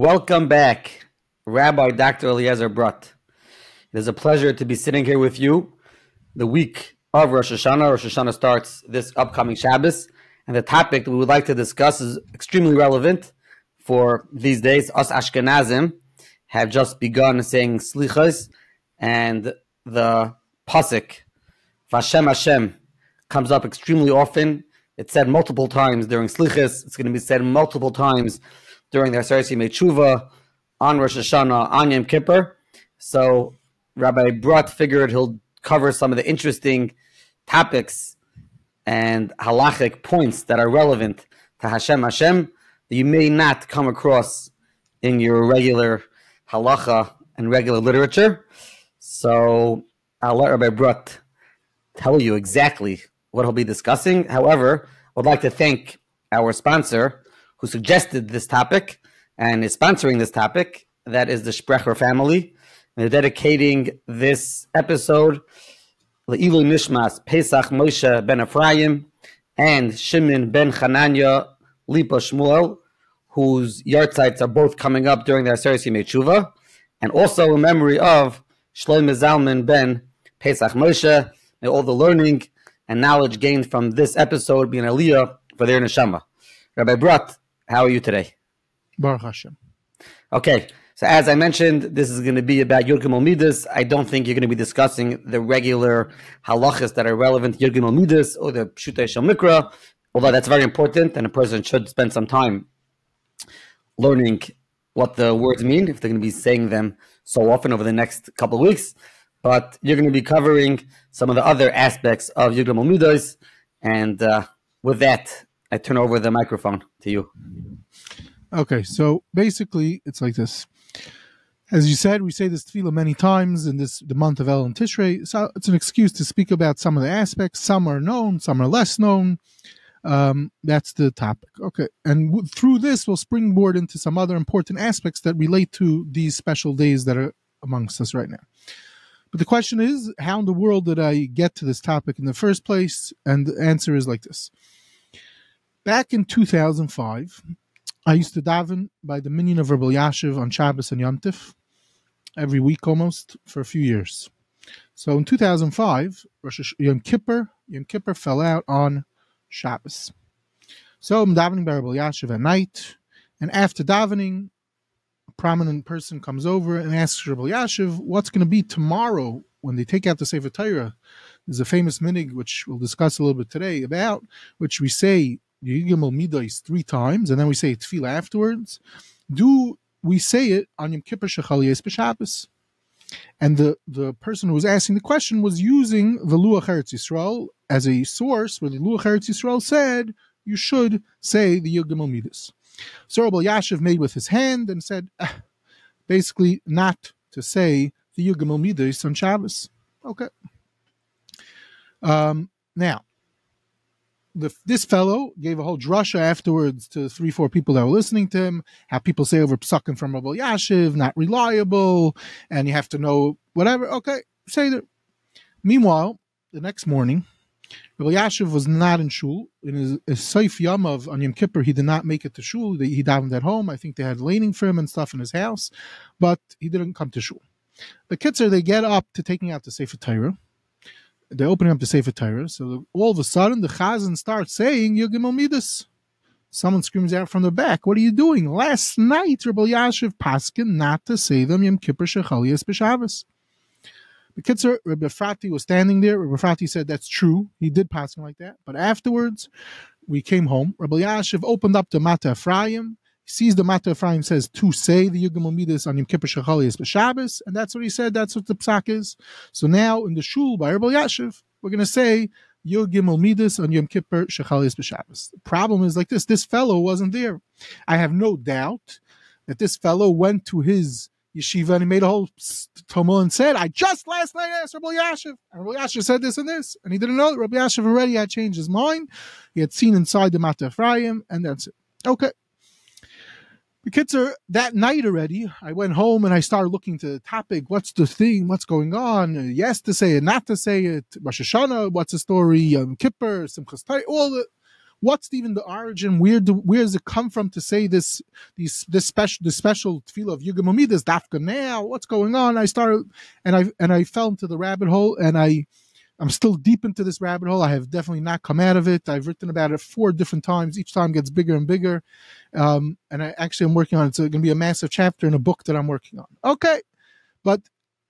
Welcome back, Rabbi Dr. Eliezer Brodt. It is a pleasure to be sitting here with you the week of Rosh Hashanah. Rosh Hashanah starts this upcoming Shabbos, and the topic that we would like to discuss is extremely relevant for these days. Us Ashkenazim have just begun saying Slichas, and the Pasik, Vashem Hashem, comes up extremely often. It's said multiple times during Slichas. It's going to be said multiple times during the Aseret Yimei on Rosh Hashanah, on Yom Kippur. So Rabbi Brodt figured he'll cover some of the interesting topics and halachic points that are relevant to Hashem Hashem that you may not come across in your regular halacha and regular literature. So I'll let Rabbi Brodt tell you exactly what he'll be discussing. However, I would like to thank our sponsor who suggested this topic and is sponsoring this topic. That is the Sprecher family. They're dedicating this episode Le'ilu Nishmas Pesach Moshe ben Ephraim and Shimon ben Chananya Lipa Shmuel, whose yahrzeits are both coming up during the Aseret Yimei and also in memory of Shlomo Zalman ben Pesach Moshe, and all the learning and knowledge gained from this episode be being aliyah for their neshama. Rabbi Brodt, how are you today? Baruch Hashem. Okay, so as I mentioned, this is going to be about Yirgim Midas. I don't think you're going to be discussing the regular halachas that are relevant to Yirgim Midas or the Pshutei Shel Mikra, although that's very important and a person should spend some time learning what the words mean if they're going to be saying them so often over the next couple of weeks. But you're going to be covering some of the other aspects of Yirgim Midas, and uh, with that, I turn over the microphone to you. Okay, so basically, it's like this. As you said, we say this tefillah many times in this the month of Elul Tishrei. So it's an excuse to speak about some of the aspects. Some are known, some are less known. Um, that's the topic. Okay, and w- through this, we'll springboard into some other important aspects that relate to these special days that are amongst us right now. But the question is, how in the world did I get to this topic in the first place? And the answer is like this. Back in 2005, I used to daven by the minyan of Rabbi Yashiv on Shabbos and Yom every week almost for a few years. So in 2005, Rosh Yom Kippur, Yom Kippur fell out on Shabbos. So I'm davening by Rabbi Yashiv at night, and after davening, a prominent person comes over and asks Rabbi Yashiv, what's going to be tomorrow when they take out the Sefer Torah? There's a famous minig, which we'll discuss a little bit today, about which we say Yigimel Midas three times, and then we say Tefillah afterwards. Do we say it on Yom Kippur Shechaliyes B'Shabbos? And the, the person who was asking the question was using the Luach Eretz Yisrael as a source where the Luach Eretz Yisrael said you should say the Yigimel Midas. So Rabbi Yashiv made with his hand and said, ah, basically, not to say the Yigimel Midas on Shabbos. Okay. Um, now, the, this fellow gave a whole drasha afterwards to three, four people that were listening to him. How people say over psukim from Rabbi Yashiv, not reliable, and you have to know whatever. Okay, say that. Meanwhile, the next morning, Rabbi Yashiv was not in shul. In his, his Seif Yamav on Yom Kippur, he did not make it to shul. He davened at home. I think they had laning for him and stuff in his house, but he didn't come to shul. The kids are they get up to taking out the Sefer Torah they're opening up the Sefer Torah. So all of a sudden, the Chazan starts saying Yogim Midas. Someone screams out from the back, "What are you doing?" Last night, Rabbi Yashiv Paskin not to say them Yom Kippur Shechalias B'Shabbos. The Kitzer, Rabbi Frati was standing there. Rabbi Frati said that's true. He did Paskin like that. But afterwards, we came home. Rabbi Yashiv opened up the Mata Ephraim sees the Mata Ephraim says to say the Yugam Midas on Yom Kippur Shechalias B'Shabbos, and that's what he said. That's what the psak is. So now in the shul by Rabbi Yashiv, we're going to say Yugim Midas on Yom Kippur Shechalias B'Shabbos. The problem is like this: this fellow wasn't there. I have no doubt that this fellow went to his yeshiva and he made a whole tumult and said, "I just last night asked Rabbi Yashiv, and Rabbi Yashiv said this and this," and he didn't know that Rabbi Yashiv already had changed his mind. He had seen inside the Mata Ephraim, and that's it. Okay. The kids are that night already. I went home and I started looking to the topic. What's the thing? What's going on? Uh, yes to say it, not to say it. Rosh Hashanah. What's the story? Yom Kippur, Simchas Torah. All the what's even the origin? Where do where does it come from to say this these this special the special tefillah of Yugam Amidas Dafka now? What's going on? I started and I and I fell into the rabbit hole and I I'm still deep into this rabbit hole. I have definitely not come out of it. I've written about it four different times. Each time gets bigger and bigger. Um, and I actually am working on it. It's going to be a massive chapter in a book that I'm working on. Okay, but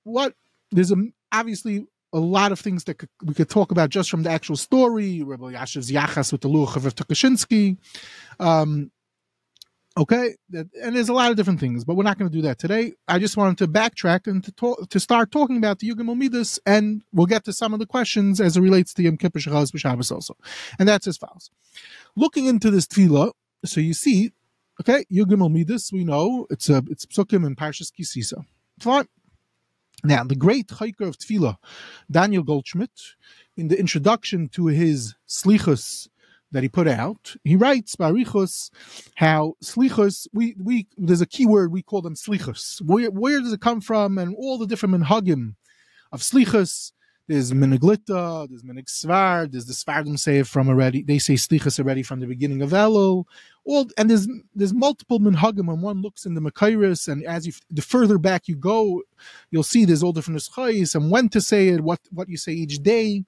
what there's a, obviously a lot of things that could, we could talk about just from the actual story. Rabbi Yashiv's Yachas with the Luch of Tukachinsky. Um, okay, and there's a lot of different things, but we're not going to do that today. I just wanted to backtrack and to talk, to start talking about the Yugim Midas, and we'll get to some of the questions as it relates to Yom Kippur Shachas B'Shabbos also. And that's as follows. Looking into this tefillah, so you see, okay, Yugim Midas, we know it's a it's psukim in Parshas Kisisa. Fine. Now, the great hiker of Tefillah, Daniel Goldschmidt, in the introduction to his Slichus that he put out, he writes Barichus how Slichus, we, we, there's a key word, we call them Slichus. Where, where does it come from? And all the different minhagim of Slichus there's Meneglita, there's Menegsvar, there's the Svardim say from already, they say Slichas already from the beginning of Elul. All, and there's there's multiple minhagim when one looks in the Makairis, and as you the further back you go, you'll see there's all different eschais and when to say it, what what you say each day.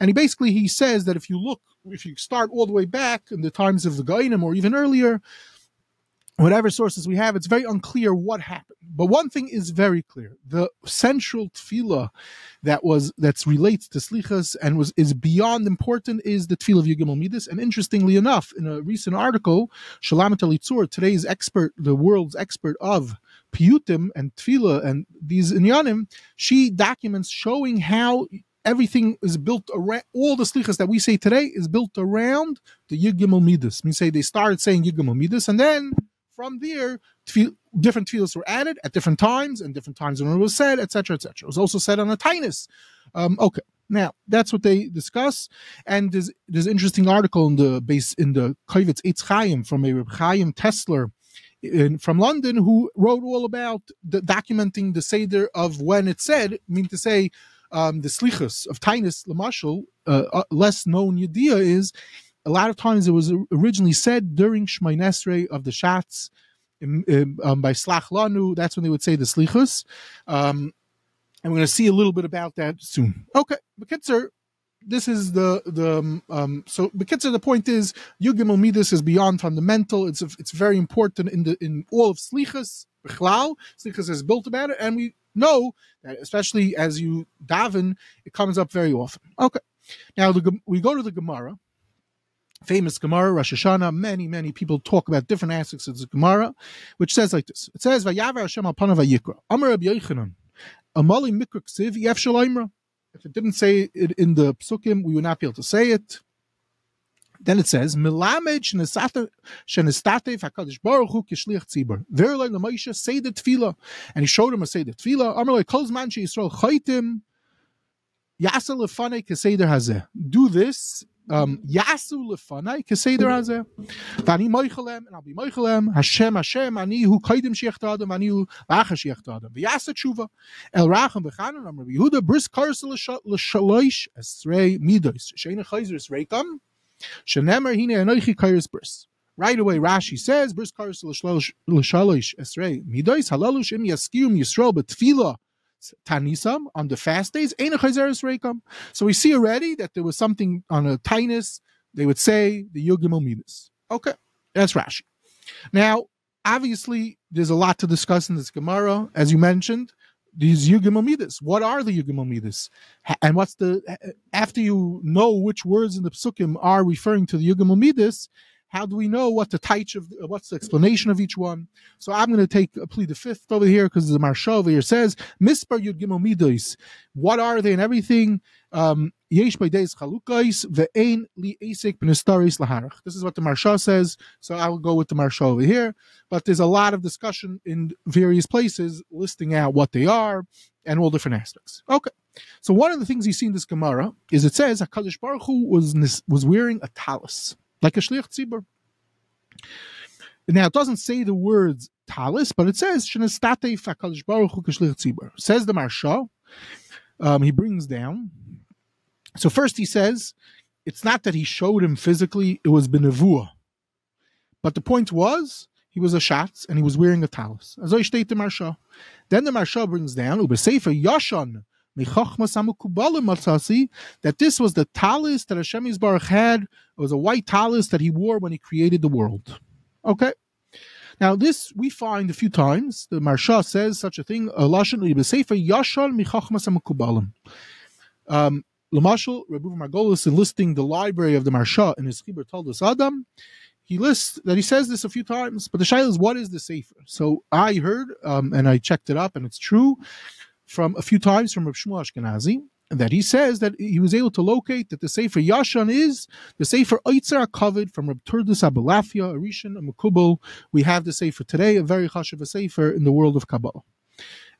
And he basically he says that if you look, if you start all the way back in the times of the Gainim or even earlier, whatever sources we have, it's very unclear what happened. But one thing is very clear: the central tefillah that was that's relates to slichas and was is beyond important is the tefillah of Yigimel Midas. And interestingly enough, in a recent article, Shulamit Elizur, today's expert, the world's expert of piyutim and tefillah and these inyanim, she documents showing how everything is built around all the slichas that we say today is built around the Yigimel Midas. We say they started saying Yigimel Midas and then from there, different tefillos were added at different times and different times when it was said, etc., etc. It was also said on a tinus. Um, okay, now that's what they discuss, and there's there's an interesting article in the base in the Kovetz Eitz Chaim from a Reb Chaim Tessler in, from London who wrote all about the, documenting the seder of when it said, I mean to say, um, the slichus of Tainus Lamashal, uh, uh, less known idea is a lot of times it was originally said during Shmai Nesre of the Shats um, by Slach Lanu. That's when they would say the Slichus. Um, and we're going to see a little bit about that soon. Okay, Bekitzer, this is the the um, um so. The point is Yugim Midas is beyond fundamental. It's a, it's very important in the in all of Slichus. Bechlal, Slichus is built about it, and we know that especially as you daven, it comes up very often. Okay, now the, we go to the Gemara famous Gemara, Rosh Hashanah. Many, many people talk about different aspects of the Gemara, which says like this. It says, "Vayavar Hashem al panav vayikra." Amar Rabbi Yochanan, Amali mikra ksiv yef shalaimra. If it didn't say it in the psukim, we would not be able to say it. Then it says, "Milamed shenestate Hakadosh Baruch Hu kishliach tzibur." Verlei leMoshe say the tefillah, and he showed him a say the tefillah. Amar kol man Yisrael chaytim yasa lefanei hazeh. Do this Um, Yasu lefanai keseder hmm. hazeh. Vani moichelem, and I'll be moichelem. Hashem, Hashem, ani hu kaidim shiach adam, ani hu lacha shiach adam. V'yasa tshuva. El rachem b'chanan, am Rabbi Yehuda, bris kars l'shaloish esrei midos. Sheina chayzer esreikam. Shenemer hine anoichi kairis bris. Right away, Rashi says, bris kars l'shaloish esrei midos. Halalu shem yaskium yisrael betfilah Tanisam on the fast days, ain't a chizeras Rekam. So we see already that there was something on a Tainus, they would say the Yugim Midas. Okay, that's Rashi. Now, obviously, there's a lot to discuss in this Gemara, as you mentioned. These Yugim Midas. What are the Yugim Midas? And what's the, after you know which words in the Psukim are referring to the Yugim Midas, how do we know what the taich of what's the explanation of each one? So I'm going to take a plea the fifth over here because the Marsha over here says Mispar Yud Gimel Midos. What are they and everything? Um, Yesh Baideis Chalukais Ve'ein Li Esek B'Nistaris Laharach. This is what the Marsha says. So I will go with the Marsha over here. But there's a lot of discussion in various places listing out what they are and all different aspects. Okay. So one of the things you see in this Gemara is it says Hakadosh Baruch Hu was was wearing a talus like a shliach tzibur. Now it doesn't say the words talis, but it says. Says the Marsha. Um, he brings down. So first he says it's not that he showed him physically, it was benevua. But the point was, he was a shatz and he was wearing a talus. As I the Marsha. Then the Marsha brings down, Ubesefer Yashan, that this was the talis that Hashem Yisbarach had. It was a white talis that he wore when he created the world. Okay. Now, this we find a few times. The Marsha says such a thing. Um, Lamashal, Rabbi Margolis, in listing the library of the Marsha in his Chibur told us Adam, he lists that he says this a few times, but the shaila is what is the sefer? So I heard um, and I checked it up, and it's true from a few times from Rabbi Shmuel Ashkenazi that he says that he was able to locate that the Sefer Yashan is the Sefer Oitzer covered from Reb Todros Abulafia, Arishan, and Makubal. We have the Sefer today, a very chashiv Sefer in the world of Kabbalah.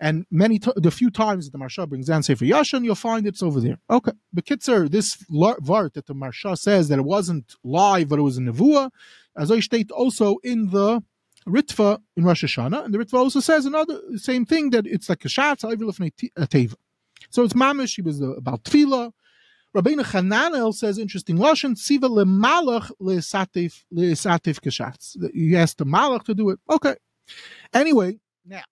And many, t- the few times that the Marsha brings down Sefer Yashan, you'll find it's over there. Okay. But Kitzer, this vart that the Marsha says that it wasn't live, but it was a Nevuah, as I state also in the Ritva in Rosh Hashanah, and the Ritva also says another same thing that it's like a shatz, a uh, teva. So it's mamish. He was uh, about tefillah. Rabbeinu Chananel says interesting lashon siva lemalach lesatif lesatif kashatz. He asked the malach to do it. Okay. Anyway, now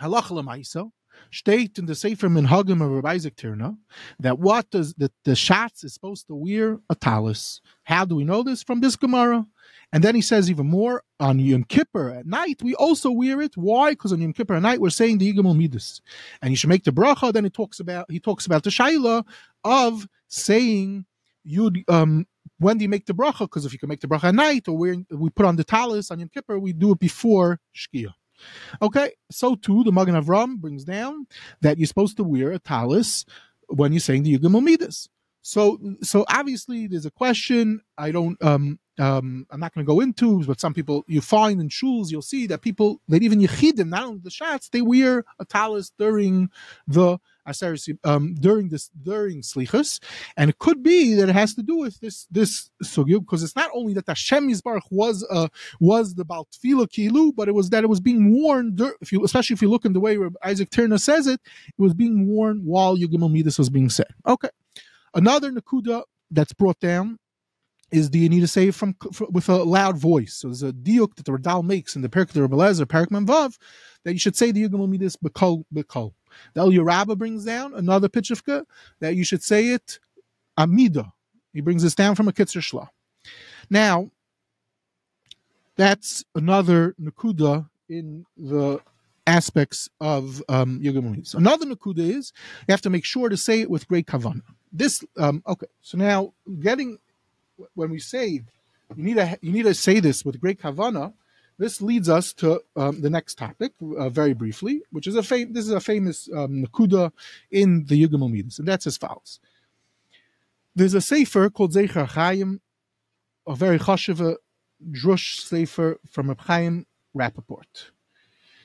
halacha lemaisa state in the Sefer Minhagim of Rabbi Isaac Tyrnau that what does the, the Shatz is supposed to wear a talis. How do we know this? From this Gemara. And then he says even more on Yom Kippur at night, we also wear it. Why? Because on Yom Kippur at night, we're saying the Yigimel Midas. And you should make the bracha. Then he talks about he talks about the Shaila of saying you um when do you make the bracha? Because if you can make the bracha at night or we we put on the talis on Yom Kippur, we do it before Shkia. Okay, so too the Magen Avram brings down that you're supposed to wear a talis when you're saying the Yigimel Midas. So so obviously there's a question. I don't um um, I'm not going to go into, but some people you find in shuls, you'll see that people that even yichidim, not only the shots, they wear a talis during the um, during this during slichus, and it could be that it has to do with this this sugya because it's not only that Hashem Yisbarach was uh, was the baltfila kilu, but it was that it was being worn. If you, especially if you look in the way Isaac Tyrnau says it, it was being worn while Yugim Midas was being said. Okay, another nakuda that's brought down is do you need to say from, from, with a loud voice? So there's a diuk that the Radal makes in the Perk the Rebelezer, Perk Vav, that you should say the Yugam Midis Bekol Bekol. The El Yerabba brings down another pitchufka that you should say it Amida. He brings this down from a Kitzer Shla. Now, that's another Nakuda in the aspects of um, Yugam Another Nakuda is you have to make sure to say it with great kavanah. This um, okay. So now getting when we say you need to you need to say this with great kavana. This leads us to um, the next topic, uh, very briefly, which is a fam- this is a famous um, nakuda in the Yugam Midas, and that's as follows. There's a sefer called Zecher Chaim, a very chashiva drush sefer from Reb Chaim Rappaport.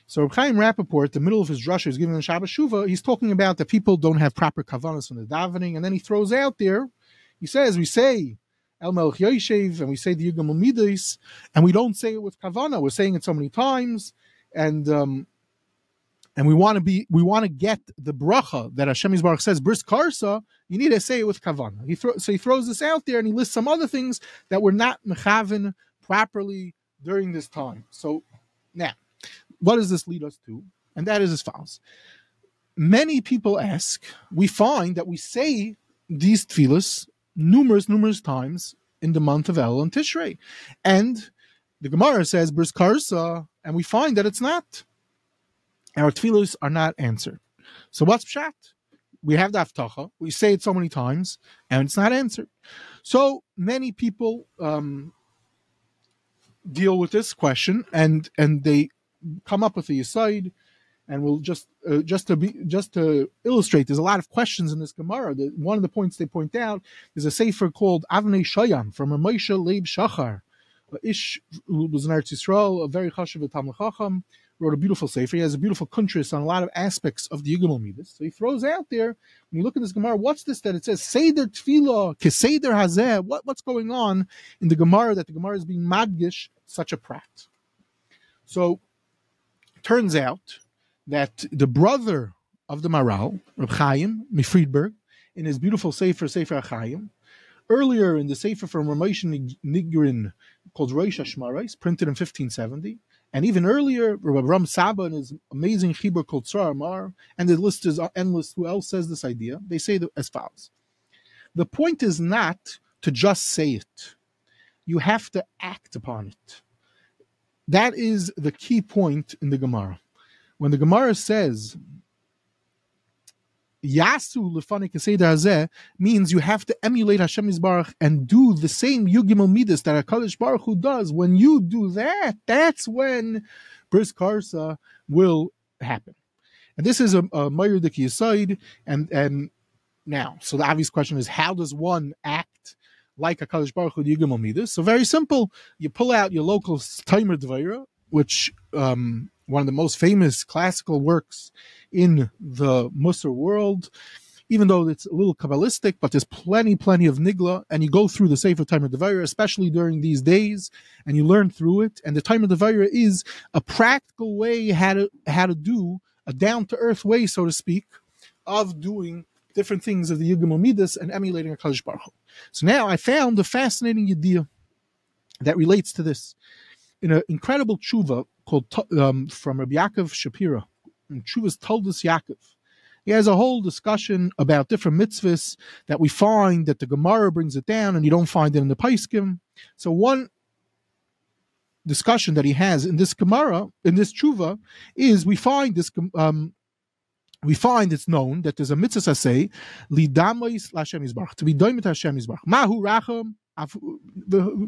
So Reb Chaim Rappaport, the middle of his drush is given in Shabbat Shuva, he's talking about that people don't have proper kavanas from the davening, and then he throws out there, he says, we say El Melech Yoshev, and we say the Yugam Midas, and we don't say it with Kavana. We're saying it so many times, and um, and we want to be, we want to get the bracha that Hashem Yisbarach says, bris karsa. You need to say it with Kavana. He thro- so he throws this out there, and he lists some other things that were not mechavin properly during this time. So now, what does this lead us to? And that is as follows. Many people ask, we find that we say these tefillas numerous, numerous times in the month of El and Tishrei. And the Gemara says Bris Karsa, and we find that it's not. Our tefillahs are not answered. So what's pshat? We have the aftacha. We say it so many times, and it's not answered. So many people um, deal with this question, and and they come up with a aside and we'll just uh, just to be just to illustrate there's a lot of questions in this gemara the, one of the points they point out is a sefer called avnei shayam from a moshe leib shachar ish was an Eretz Yisrael, a very chashiv Talmud Chacham, wrote a beautiful sefer. He has a beautiful kuntris on a lot of aspects of the Yigimel Midas. So he throws out there, when you look at this Gemara, what's this that it says, Seder Tefillah, Keseder Hazeh, what, what's going on in the Gemara that the Gemara is being madgish, such a prat. So, turns out that the brother of the Maral, Reb Chaim Mifriedberg, in his beautiful Sefer Sefer Chaim, earlier in the Sefer from Ramesh Nigrin called Rosh Hashmarais, printed in 1570, and even earlier, Ram Saba in his amazing Chibur called Tzror Hamor, and the list is endless. Who else says this idea? They say as follows: The point is not to just say it; you have to act upon it. That is the key point in the Gemara. When the Gemara says Yasu lefanik hazeh means you have to emulate Hashem Yisbarach and do the same Yugimel Midas that HaKadosh Baruch Hu does. When you do that, that's when Bris Karsa will happen. And this is a, a Meir Yisaid, and and now, so the obvious question is, how does one act like a Kaddish Baruch Hu Yigimel Midas? So very simple. You pull out your local Tomer Devorah, which um, one of the most famous classical works in the Musar world, even though it's a little Kabbalistic, but there's plenty, plenty of Nigla, and you go through the Sefer Tomer Devorah, especially during these days, and you learn through it. And the Tomer Devorah is a practical way how to how to do a down to earth way, so to speak, of doing different things of the Yigam Midas and emulating a Kaddish Baruch So now I found a fascinating idea that relates to this. In an incredible tshuva called um, from Rabbi Yaakov Shapira, Chuvas Toldos Yaakov. He has a whole discussion about different mitzvahs that we find that the Gemara brings it down, and you don't find it in the Paiskim. So one discussion that he has in this Gemara, in this Chuva, is we find this um, we find it's known that there's a mitzvah say lidamais lashem yizbarach to be doimet Hashem yizbarach mahu racham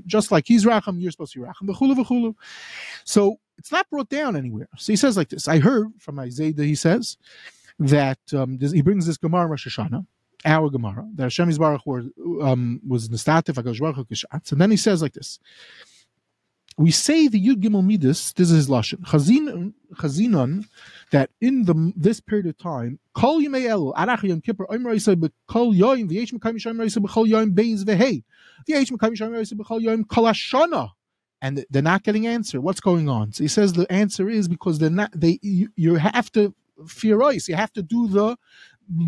just like he's racham you're supposed to be racham v'chulu v'chulu so it's not brought down anywhere. So he says like this. I heard from Isaiah that he says that um, this, he brings this Gemara Rosh Hashanah, our Gemara, that Hashem Yisbarach um, was Nistatif Baruch Hu And then he says like this. We say the Yud Gimel Midas, this is his Lashon, Chazin, Chazinon, that in the this period of time, Kol Yimei Elu, Arach Yom Kippur, Omer Yisai, B'Kol Yoim, V'yesh Mekayim Omer Yisai, B'Kol Yoim, Beis V'Hei, V'yesh Mekayim Omer Yisai, B'Kol Yoim, Kol Hashana, and they're not getting answer. What's going on? So he says the answer is because they're not. They you, you have to fear ice. You have to do the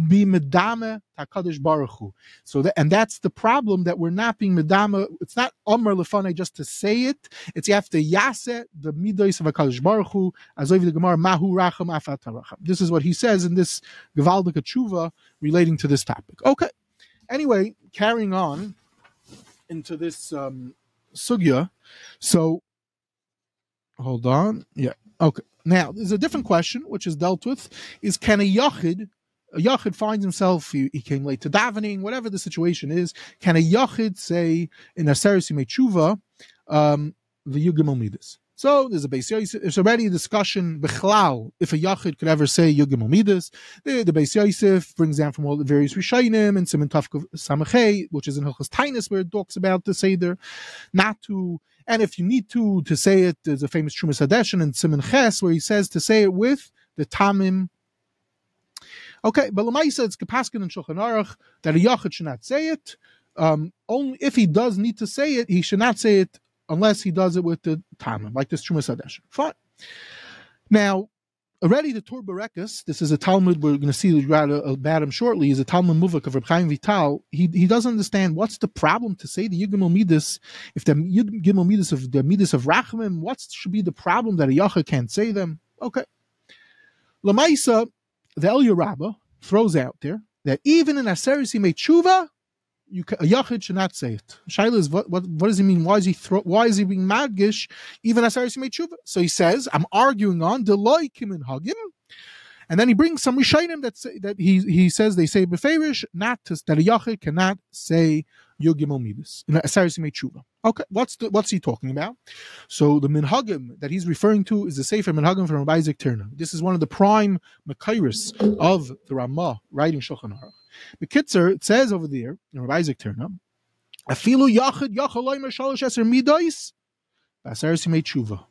be medame takadish baruch Hu. So that, and that's the problem that we're not being medame. It's not omer lefane just to say it. It's you have to yase the midos of Hakadosh baruch Hu. Over the Gemara mahu racham afat racham. This is what he says in this gewaldige tshuva relating to this topic. Okay. Anyway, carrying on into this um, sugya. So, hold on. Yeah. Okay. Now, there's a different question which is dealt with: is can a yachid, a yachid finds himself, he, he came late to davening, whatever the situation is, can a yachid say in a tshuva, um, the yugim midas? So there's a base. There's already a discussion bechlal if a yachid could ever say yugim midas. The, the base Yosef brings down from all the various rishayim and Simon Tafkov Samachay, which is in Hilchos Tainus, where it talks about the seder, not to. And if you need to to say it, there's a famous Trumas Hadeshin and Simon Ches where he says to say it with the tamim. Okay, but Lamaisa it's Kapaskin and Shulchan Aruch that a yachid should not say it. Um, only if he does need to say it, he should not say it unless he does it with the Talmud, like this Trumas Hadesh. Fine. Now, already the Tur Berekas, this is a Talmud we're going to see about him shortly, is a Talmud Muvak of Reb Chaim Vital. He, he doesn't understand what's the problem to say the Yigimel Midas, if the Yigimel Midas of the Midas of Rachmim, what should be the problem that a Yacha can't say them? Okay. Lamaisa, the El Rabbah throws out there that even in Aseris he made tshuva, you a yachid should not say it. Shaila is what, what what does he mean? Why is he why is he being madgish even as made tshuva? So he says, I'm arguing on deloy kim and hagim. And then he brings some rishayim that say, that he he says they say beferish not to, that a yachid cannot say yugim omidus in asaris tshuva. Okay, what's the, what's he talking about? So the minhagim that he's referring to is the sefer minhagim from Rabbi Isaac Tyrnau. This is one of the prime makairis of the Ramah writing Shulchan Aruch. The Kitzer, it says over there, in Rabbi Isaac Tyrnau, Afilu yachid yachaloi shalosh eser midois, basaris yimei tshuva.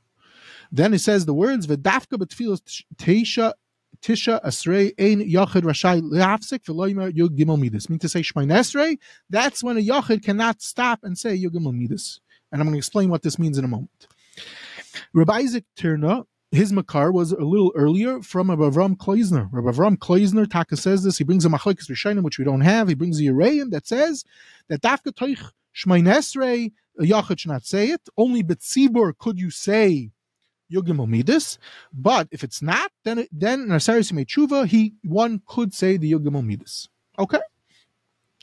Then it says the words, V'dafka b'tfilos teisha Tisha Asrei Ein Yachid Rashai Leafsik Veloimer Yud Gimel Midas. Mean to say Shemain Esrei, that's when a Yachid cannot stop and say Yud Gimel Midas. And I'm going to explain what this means in a moment. Rabbi Isaac Tyrnau his makar was a little earlier from Rabbi Avram Klausner. Rabbi Avram Klausner, Taka says this. He brings a machlekes rishonim, which we don't have. He brings a Yereim that says that dafka toich shmeinesrei a yachid should not say it. Only betzibur could you say yugim omidis. But if it's not, then then in Aseris Tshuva, he one could say the yugim omidis. Okay.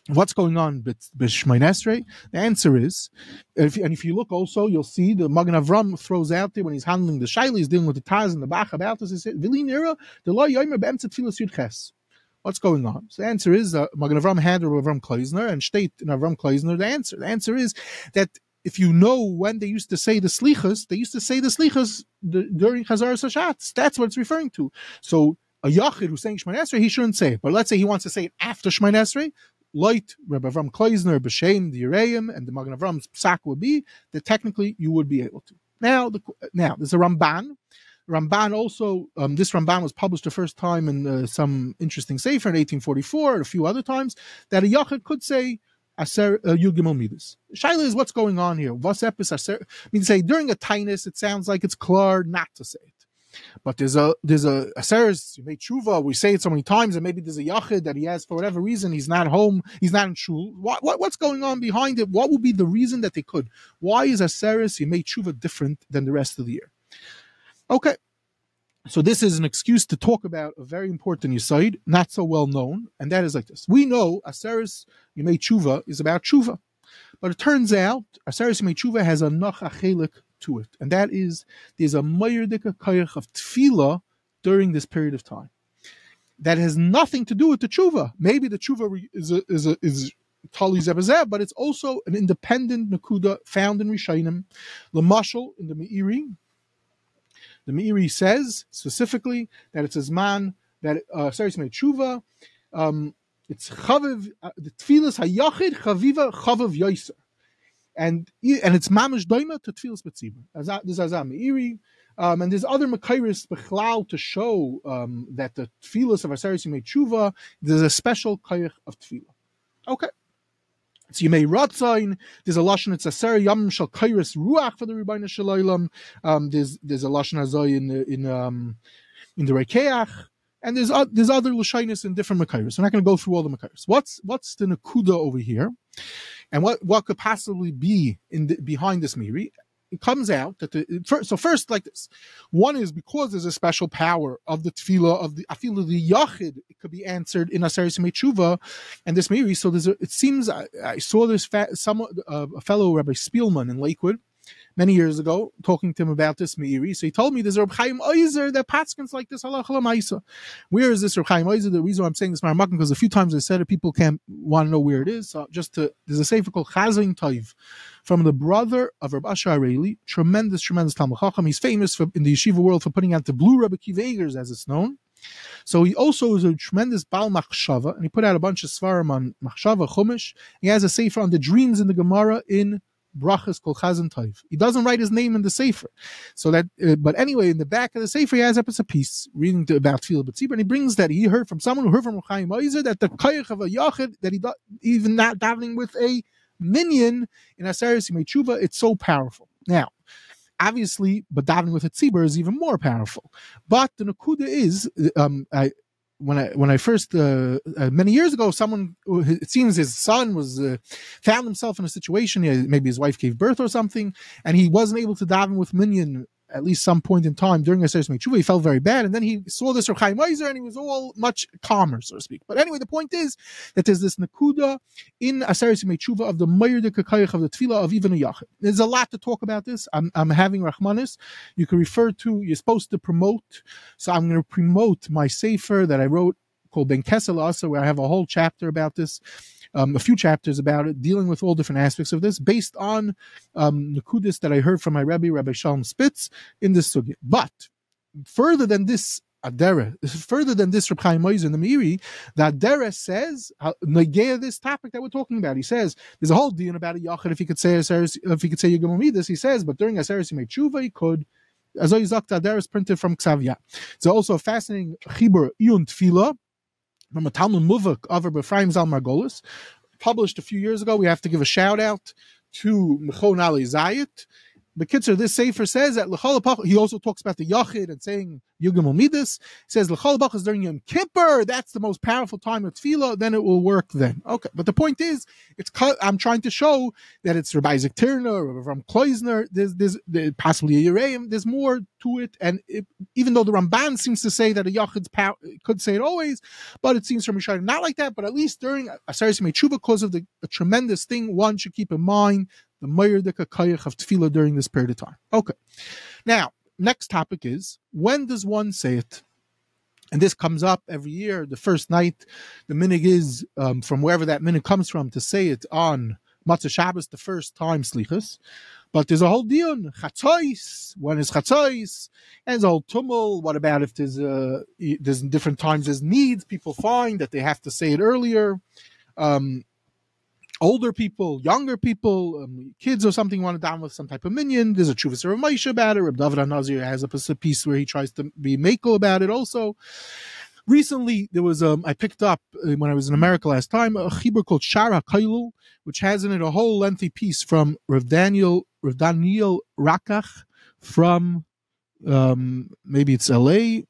What's going on with The answer is, if, and if you look also, you'll see the Magen Avram throws out there when he's handling the Shaili, he's dealing with the Taz and the Bach about this. He said, the law yoimer be'emtzat tfilas yudches. What's going on? So the answer is uh, Magen Avram had Avram Klausner and state in Avram Klausner the answer. The answer is that if you know when they used to say the slichas, they used to say the slichas during Chazar Sashatz. That's what it's referring to. So a yachid who's saying Shemon he shouldn't say it. But let's say he wants to say it after Shemon light Rabbi Avram Klausner, B'Shem, the Yereim, and the Magen Avram's psak would be that technically you would be able to. Now, the, now there's a Ramban. Ramban also, um, this Ramban was published the first time in uh, some interesting sefer in 1844, and a few other times, that a Yachid could say, Aser uh, Yugimel. Shaila is what's going on here. What's epis Aser? I mean, say during a tinus, it sounds like it's klar not to say it. But there's a there's a aseres you made tshuva. We say it so many times, and maybe there's a yachid that he has for whatever reason he's not home, he's not in shul. What, what what's going on behind it? What would be the reason that they could? Why is aseres you made tshuva different than the rest of the year? Okay, so this is an excuse to talk about a very important yisaid, not so well known, and that is like this: we know aseres you made tshuva is about tshuva, but it turns out aseres you made tshuva has a noch to it, and that is there's a mayerdika kayach of tefillah during this period of time. That has nothing to do with the tshuva. Maybe the tshuva is a, is a, is tali zebazeh, but it's also an independent nakuda found in Rishainim, Lamashal in the Meiri. The Meiri says specifically that it's a man that uh, sorry, it's tshuva. Um, it's chaviv uh, the tefillas hayachid chaviva chaviv yoiser and and it's mamish doima to tefillas betzibur. This is Meiri. Um, and there's other Makairis Bechlal to show um, that the tefillas of Aseris Yimei Tshuva, there's a special kayach of tefillah. Okay. So you may ratzain. There's a lashon. It's a ser yam shal kairis ruach for the Rebbeinu Shalom. Um, there's there's a lashon azay in the in um in the rekeach, and there's uh, there's other lashinis in different makairis. We're not going to go through all the makairis. What's what's the nakuda over here? And what, what could possibly be in the, behind this Miri? It comes out that the so first like this, one is because there's a special power of the tefillah of the feel the yachid it could be answered in aseris tshuva, and this Miri. So there's a, it seems I, I saw this fa- some uh, a fellow Rabbi Spielman in Lakewood many years ago, talking to him about this Meiri. So he told me there's a Reb Chaim Oizer that Patskins like this halacha. Where is this Reb Chaim Oizer? The reason I'm saying this Maramakim because a few times I said it, people can't want to know where it is. So just to there's a sefer called Chazin Taiv from the brother of Reb Asher Arieli, tremendous, tremendous Talmud Chacham. He's famous for, in the yeshiva world for putting out the blue Rebbe Kivegers, as it's known. So he also is a tremendous Bal Machshava, and he put out a bunch of Svarim on Machshava Chumash. He has a sefer on the dreams in the Gemara in brachas kol chazan toiv. He doesn't write his name in the sefer, so that. Uh, but anyway, in the back of the sefer, he has up as a piece reading to, about tefillah b'tzibur, and he brings that he heard from someone who heard from Chaim Oizer that the koyach of a yachid that he do, even not davening with a minion in Aseres Yimei it's so powerful. Now, obviously, but davening with a tzibur is even more powerful. But the nakuda is, um, I, when I when I first uh, uh, many years ago, someone it seems his son was uh, found himself in a situation. Maybe his wife gave birth or something, and he wasn't able to daven with minyan at least some point in time during Aseres Tshuva, he felt very bad, and then he saw this Rav Chaim Oizer, and he was all much calmer, so to speak. But anyway, the point is that there's this nakuda in Aseres Tshuva of the Meir de of the Tefillah of even a Yachid. There's a lot to talk about this. I'm, I'm having Rahmanis. You can refer to, you're supposed to promote, so I'm going to promote my Sefer that I wrote called Ben Kessel also, where I have a whole chapter about this um, a few chapters about it, dealing with all different aspects of this, based on um, Nakudis that I heard from my Rebbe, Rabbi Shalom Spitz, in this sugya. But further than this Adera, further than this Reb Chaim in the Meiri, the Adera says, negea this topic that we're talking about. He says, there's a whole deal about a Yachid, if he could say, if he could say Yigam he says, but during Aseres he made tshuva, he could, Azoy as Adera is printed from Ksavia. It's also a fascinating Chibur Iyun Tfila, from a Talmud Muvak of Ephraim Zal Margolis, published a few years ago. We have to give a shout out to Mechon Ali Zayit. The Kitzer, this Sefer says that he also talks about the Yachid and saying Yugim Midas. says L'chol is during Yom Kippur. That's the most powerful time of Tefillah. Then it will work then. Okay. But the point is, it's I'm trying to show that it's Rabbi Isaac Tyrnau or from Klausner. There's, there's, there's possibly a Yereim. There's more to it. And it, even though the Ramban seems to say that a Yachid's power, could say it always, but it seems from Rishayim not like that. But at least during uh, Asaris Mechuva, because of the tremendous thing one should keep in mind the Kayach of Tefillah during this period of time. Okay. Now, next topic is when does one say it? And this comes up every year. The first night, the minig is um, from wherever that minig comes from to say it on Matzah Shabbos, the first time slichas. But there's a whole deal. Chatzos. When is chatzos? And there's a whole tumult. What about if there's uh, there's different times there's needs? People find that they have to say it earlier. Um, older people, younger people, um, kids or something want to download some type of minion. There's a Chuvas or a Moshe about it. Reb David Nazir has a piece where he tries to be Mako about it also. Recently, there was um, I picked up uh, when I was in America last time a chibur called Shara Kailul, which has in it a whole lengthy piece from Rav Daniel Rav Daniel Rakach from um, maybe it's L.A.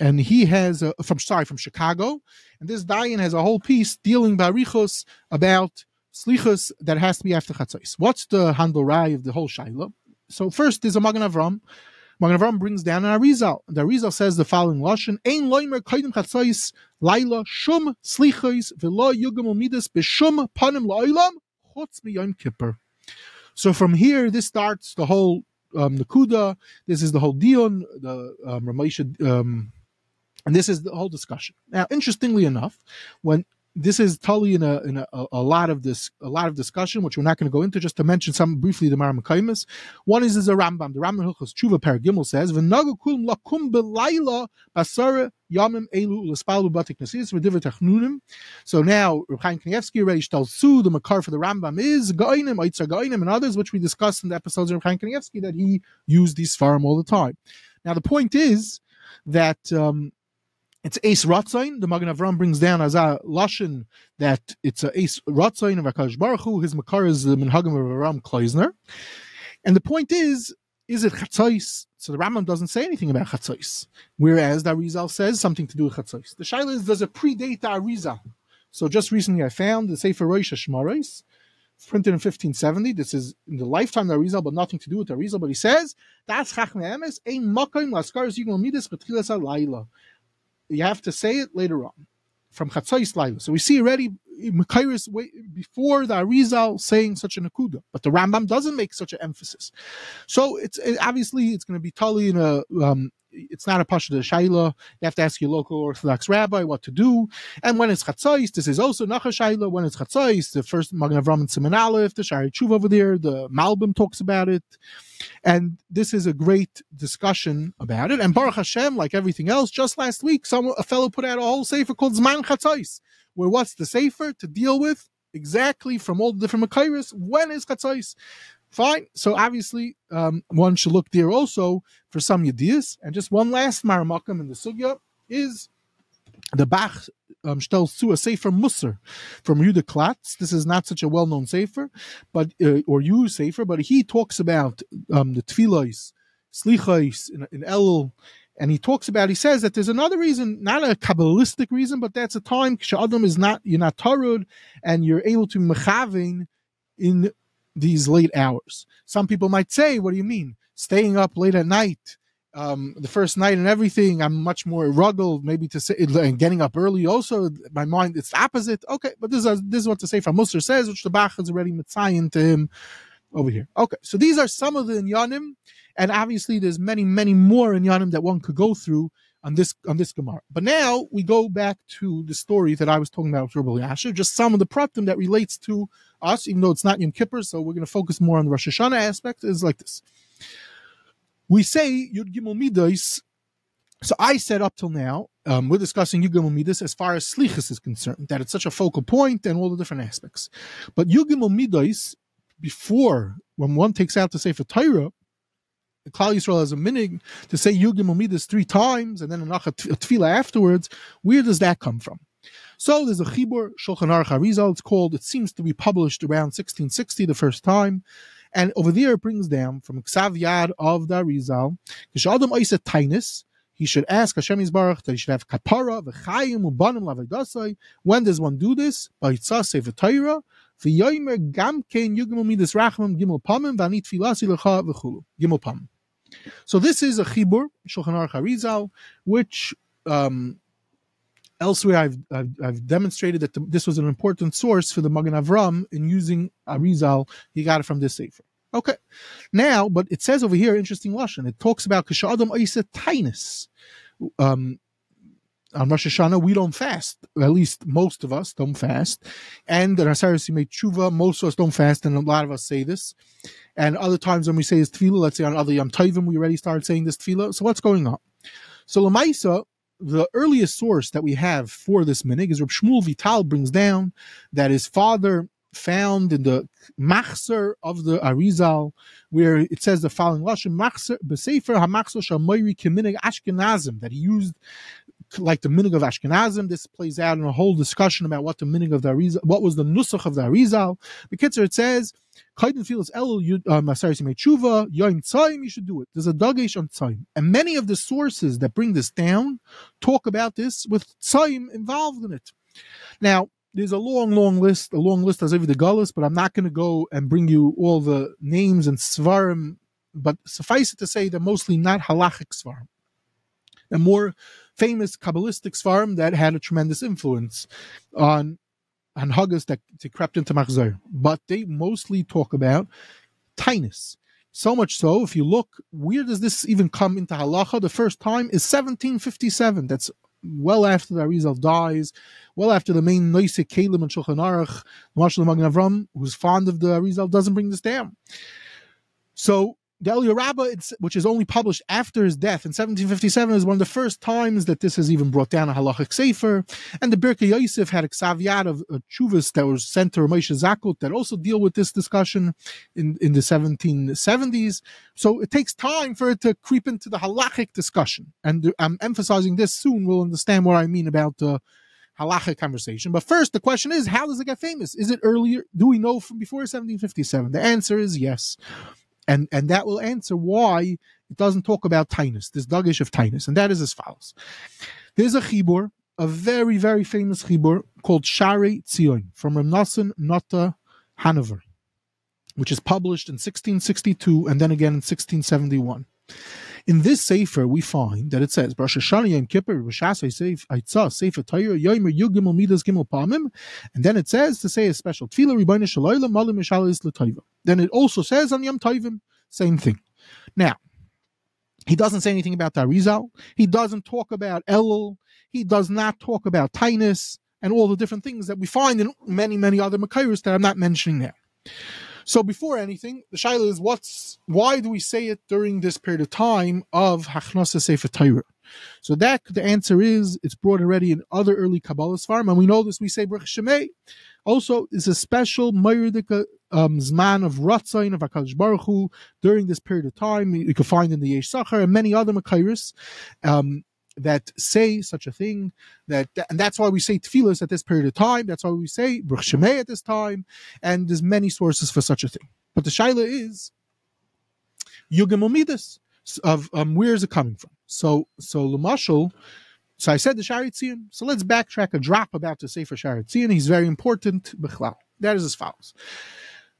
And he has from sorry from Chicago, and this Dayan has a whole piece dealing barichos about slichus that has to be after chatzos. What's the handle rai of the whole shaila? So first there's a Magen Avram. Magen Avram brings down an Arizal. The Arizal says the following lashon: Ein loimer kaidim chatzos laila shum slichos v'lo yugam umidas b'shum panim la'ilam chutz miyom kippur. So from here, this starts the whole um, Nakuda. This is the whole Dion, the um, Ramesha, um, and this is the whole discussion. Now, interestingly enough, when this is totally in a in a, a, lot of this a lot of discussion, which we're not going to go into. Just to mention some briefly, the Maram One is is a Rambam. The Rambam Hilchos Tshuva Paragimel says, "V'nagu kulim lakum belayla basara yamim elu l'spalu batik nasis v'divrei technunim." So now Reb Chaim Kanievsky already tells Su the makar for the Rambam is Gainim, Eitzer Gainim, and others, which we discussed in the episodes of Reb Chaim Kanievsky that he used these farm all the time. Now the point is that. Um, it's Ace Rotzain. The Magen Avram brings down as a lashon that it's a Ace Rotzain of Akash Baruch Hu. His makar is the Minhagim of Aram Klausner. And the point is, is it chatzos? So the Rambam doesn't say anything about chatzos, whereas the Arizal says something to do with chatzos. The shaila is does it predate the Arizal? So just recently I found the Sefer Rosh Hashmaros, printed in 1570. This is in the lifetime of Arizal, but nothing to do with Arizal. But he says that's chachme emes ein makom laskaris yigol midas betchilas alayla you have to say it later on from Chatzais Laila. So we see already Makairis before the Arizal saying such a nakuda, but the Rambam doesn't make such an emphasis. So it's it, obviously it's going to be totally in a um, it's not a pasha de shaila. You have to ask your local Orthodox rabbi what to do. And when it's chatzais, this is also nacha shaila. When it's chatzais, the first Magen Avram and Siman Aleph, the Shari Tshuva over there, the Malbim talks about it, and this is a great discussion about it. And Baruch Hashem, like everything else, just last week, some a fellow put out a whole sefer called Zman Chatzais, where what's the sefer to deal with exactly from all the different Makairis, when is Chatzais? Fine. So obviously, um, one should look there also for some yediyas. And just one last maramakam in the sugya is the Bach um, stells to a sefer Musser from Yudah Klatz. This is not such a well-known sefer, but uh, or you sefer, but he talks about um, the tefillos, slichos in, in Elul, and he talks about. He says that there's another reason, not a kabbalistic reason, but that's a time Adam is not you're not tarud, and you're able to mechavin in these late hours. Some people might say, what do you mean? Staying up late at night, um, the first night and everything, I'm much more rugged, maybe to say, and getting up early also, my mind, it's opposite. Okay, but this is, this is what the Sefer Musar says, which the Bach is already mitzayin to him over here. Okay, so these are some of the inyanim, and obviously there's many, many more inyanim that one could go through on this on this Gemara. But now we go back to the story that I was talking about with Rabbi Yasher, just some of the pratim that relates to us, even though it's not Yom Kippur, so we're going to focus more on the Rosh Hashanah aspect, is like this. We say Yud Gimel Midas. So I said up till now, um, we're discussing Yud Gimel Midas as far as Slichas is concerned, that it's such a focal point and all the different aspects. But Yud Gimel Midas, before, when one takes out the Sefer Torah, Klal Yisrael has a minig to say Yugim Umidas three times and then a tefillah afterwards. Where does that come from? So there's a Chibur Shulchan Aruch Arizal. It's called. It seems to be published around 1660 the first time, And over there it brings down from Ksav Yad of the Arizal, Kishadam Oisa Tainis, he should ask Hashem Yisbarach that he should have kapara, v'chayim, ubanim, lavedasai. When does one do this? By Yitzah Sefer Torah, v'yoymer gam kein yugimel midas rachmam gimel pamim, v'anit filasi lecha v'chulu. Gimel pamim. So this is a chibur, Shulchan Aruch Arizal, which um, elsewhere I've, I've, I've demonstrated that the, this was an important source for the Magen Avram in using Arizal. He got it from this sefer. Okay, now, but it says over here, interesting lashon. It talks about kashadam. Um, on Rosh Hashanah, we don't fast. At least most of us don't fast. And in Asaris made tshuva, most of us don't fast, and a lot of us say this. And other times when we say this tefillah, let's say on other Yom Tovim, we already started saying this tefillah. So what's going on? So Lamaisa, the earliest source that we have for this minig is Reb Shmuel Vital brings down that his father found in the Machzer of the Arizal, where it says the following Lashon Machzer Besefer HaMachzer Shamoyri Keminig Ashkenazim that he used like the minig of Ashkenazim. This plays out in a whole discussion about what the minig of the Arizal, what was the nusach of the Arizal. The Kitzer it says Kaiden feels El um, sorry, Tshuva Yoim Tzaim. You should do it. There's a dagesh on Tzaim, and many of the sources that bring this down talk about this with Tzaim involved in it. Now, there's a long, long list, a long list as every the gullus, but I'm not going to go and bring you all the names and svarim. But suffice it to say, they're mostly not halachic svarim. They're more famous kabbalistic svarim that had a tremendous influence on on huggers that, that crept into machzor. But they mostly talk about tinus. So much so, if you look, where does this even come into halacha? The first time is 1757. That's well after the Arizal dies, well after the main Noise Kalim and Shulchan Aruch, Marshal Magen Avram, who's fond of the Arizal, doesn't bring this down. So the Eliyah Rabbah, which is only published after his death in 1757, is one of the first times that this has even brought down a halachic sefer. And the Birkei Yosef had a ksaviyat of uh, chuvas that was sent to Ramesha Zakut that also deal with this discussion in, in the 1770s. So it takes time for it to creep into the halachic discussion. And I'm emphasizing this soon. We'll understand what I mean about the uh, halachic conversation. But first, the question is, how does it get famous? Is it earlier? Do we know from before 1757? The answer is yes and and that will answer why it doesn't talk about tinus, this dagish of tinus, and that is as follows. There's a chibur, a very very famous chibur called Shaarei Tzion from Ramnasan Nata Hanover, which is published in 1662 and then again in 1671. In this sefer, we find that it says Rosh Hashanah Yom Kippur Sefer Torah Yomer Midas Gimel Pamim, and then it says to say a special Tefillah Shalayla Malim Mishalis. Then it also says on Yom Tovim, same thing. Now, he doesn't say anything about the Arizal. He doesn't talk about Elul. He does not talk about Tainus and all the different things that we find in many, many other Makairos that I'm not mentioning now. So before anything, the shaila is what's why do we say it during this period of time of Hachnasa Sefer Torah? So that the answer is it's brought already in other early Kabbalah farm, and we know this. We say Baruch Shemay. Also, is a special Mayurdika um, Zman of Ratzain of Hakadosh Baruch Hu during this period of time. You can find in the Yesh Sachar and many other Makairis. Um, that say such a thing that and that's why we say tefillas at this period of time that's why we say Shemay at this time and there's many sources for such a thing. But the shaila is yugim midas of um, where is it coming from? So so Lamashal so I said the Shaarei Tzion so let's backtrack a drop about the Sefer Shaarei Tzion he's very important that is as follows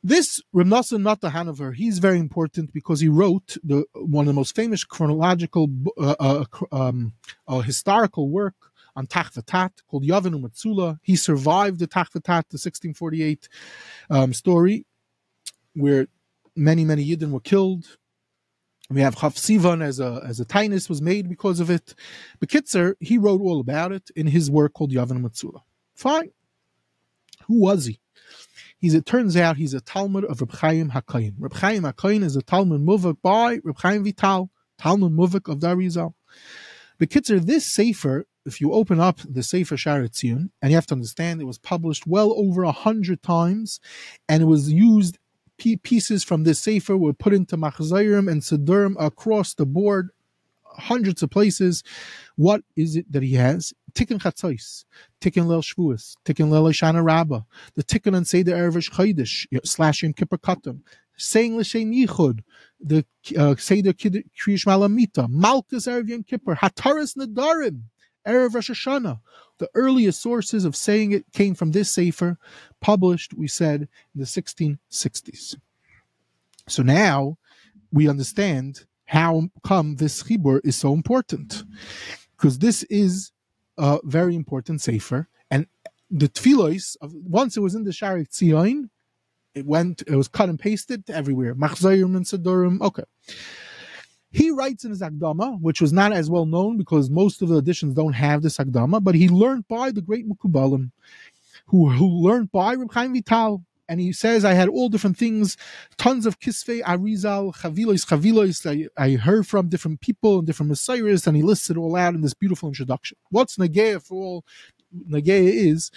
this Ramnasan Nata Hanover, he's very important because he wrote the one of the most famous chronological, uh, uh, um, uh, historical work on Tachvatat called Yavin Matsula. He survived the Tachvatat, the 1648 um, story, where many, many Yidden were killed. We have Chav Sivan as a as a tinus was made because of it. Bekitzer, he wrote all about it in his work called Yavin Matsula. Fine. Who was he? He's it turns out he's a Talmud of Reb Chaim Hakayin. Reb Chaim Hakayin is a Talmud Muvak by Reb Chaim Vital, Talmud Muvak of Darizal. Bekitzer, this Sefer, if you open up the Sefer Shaarei Tzion, and you have to understand it was published well over a hundred times, and it was used pieces from this Sefer were put into Machzayrim and Siddurim across the board hundreds of places. What is it that he has? Tikkun Chatzos, Tikkun Lel Shavuos, Tikkun Lel Shana Rabbah, the Tikkun and Seder Ervish Chodesh slash Yom Kippur Katan, saying l'shem yichud, the uh, Seder Kriyish Malamita, Malkus Erev Yom Kippur, Hataras Nadarim, Erev Rosh Hashanah. The earliest sources of saying it came from this Sefer, published, we said, in the 1660s. So now we understand how come this Chibur is so important. Because this is a very important Sefer. And the Tfilos, once it was in the Shaarei Tzion, it went, it was cut and pasted everywhere. Machzayim and Sidurim. Okay. He writes in his Akdama, which was not as well known because most of the editions don't have this Akdama, but he learned by the great Mukubalim, who, who learned by Reb Chaim Vital. And he says, I had all different things, tons of kisvei, arizal, chavilois, chavilois. I, I heard from different people and different messiahs, and he lists it all out in this beautiful introduction. What's Nageya for all Nageya is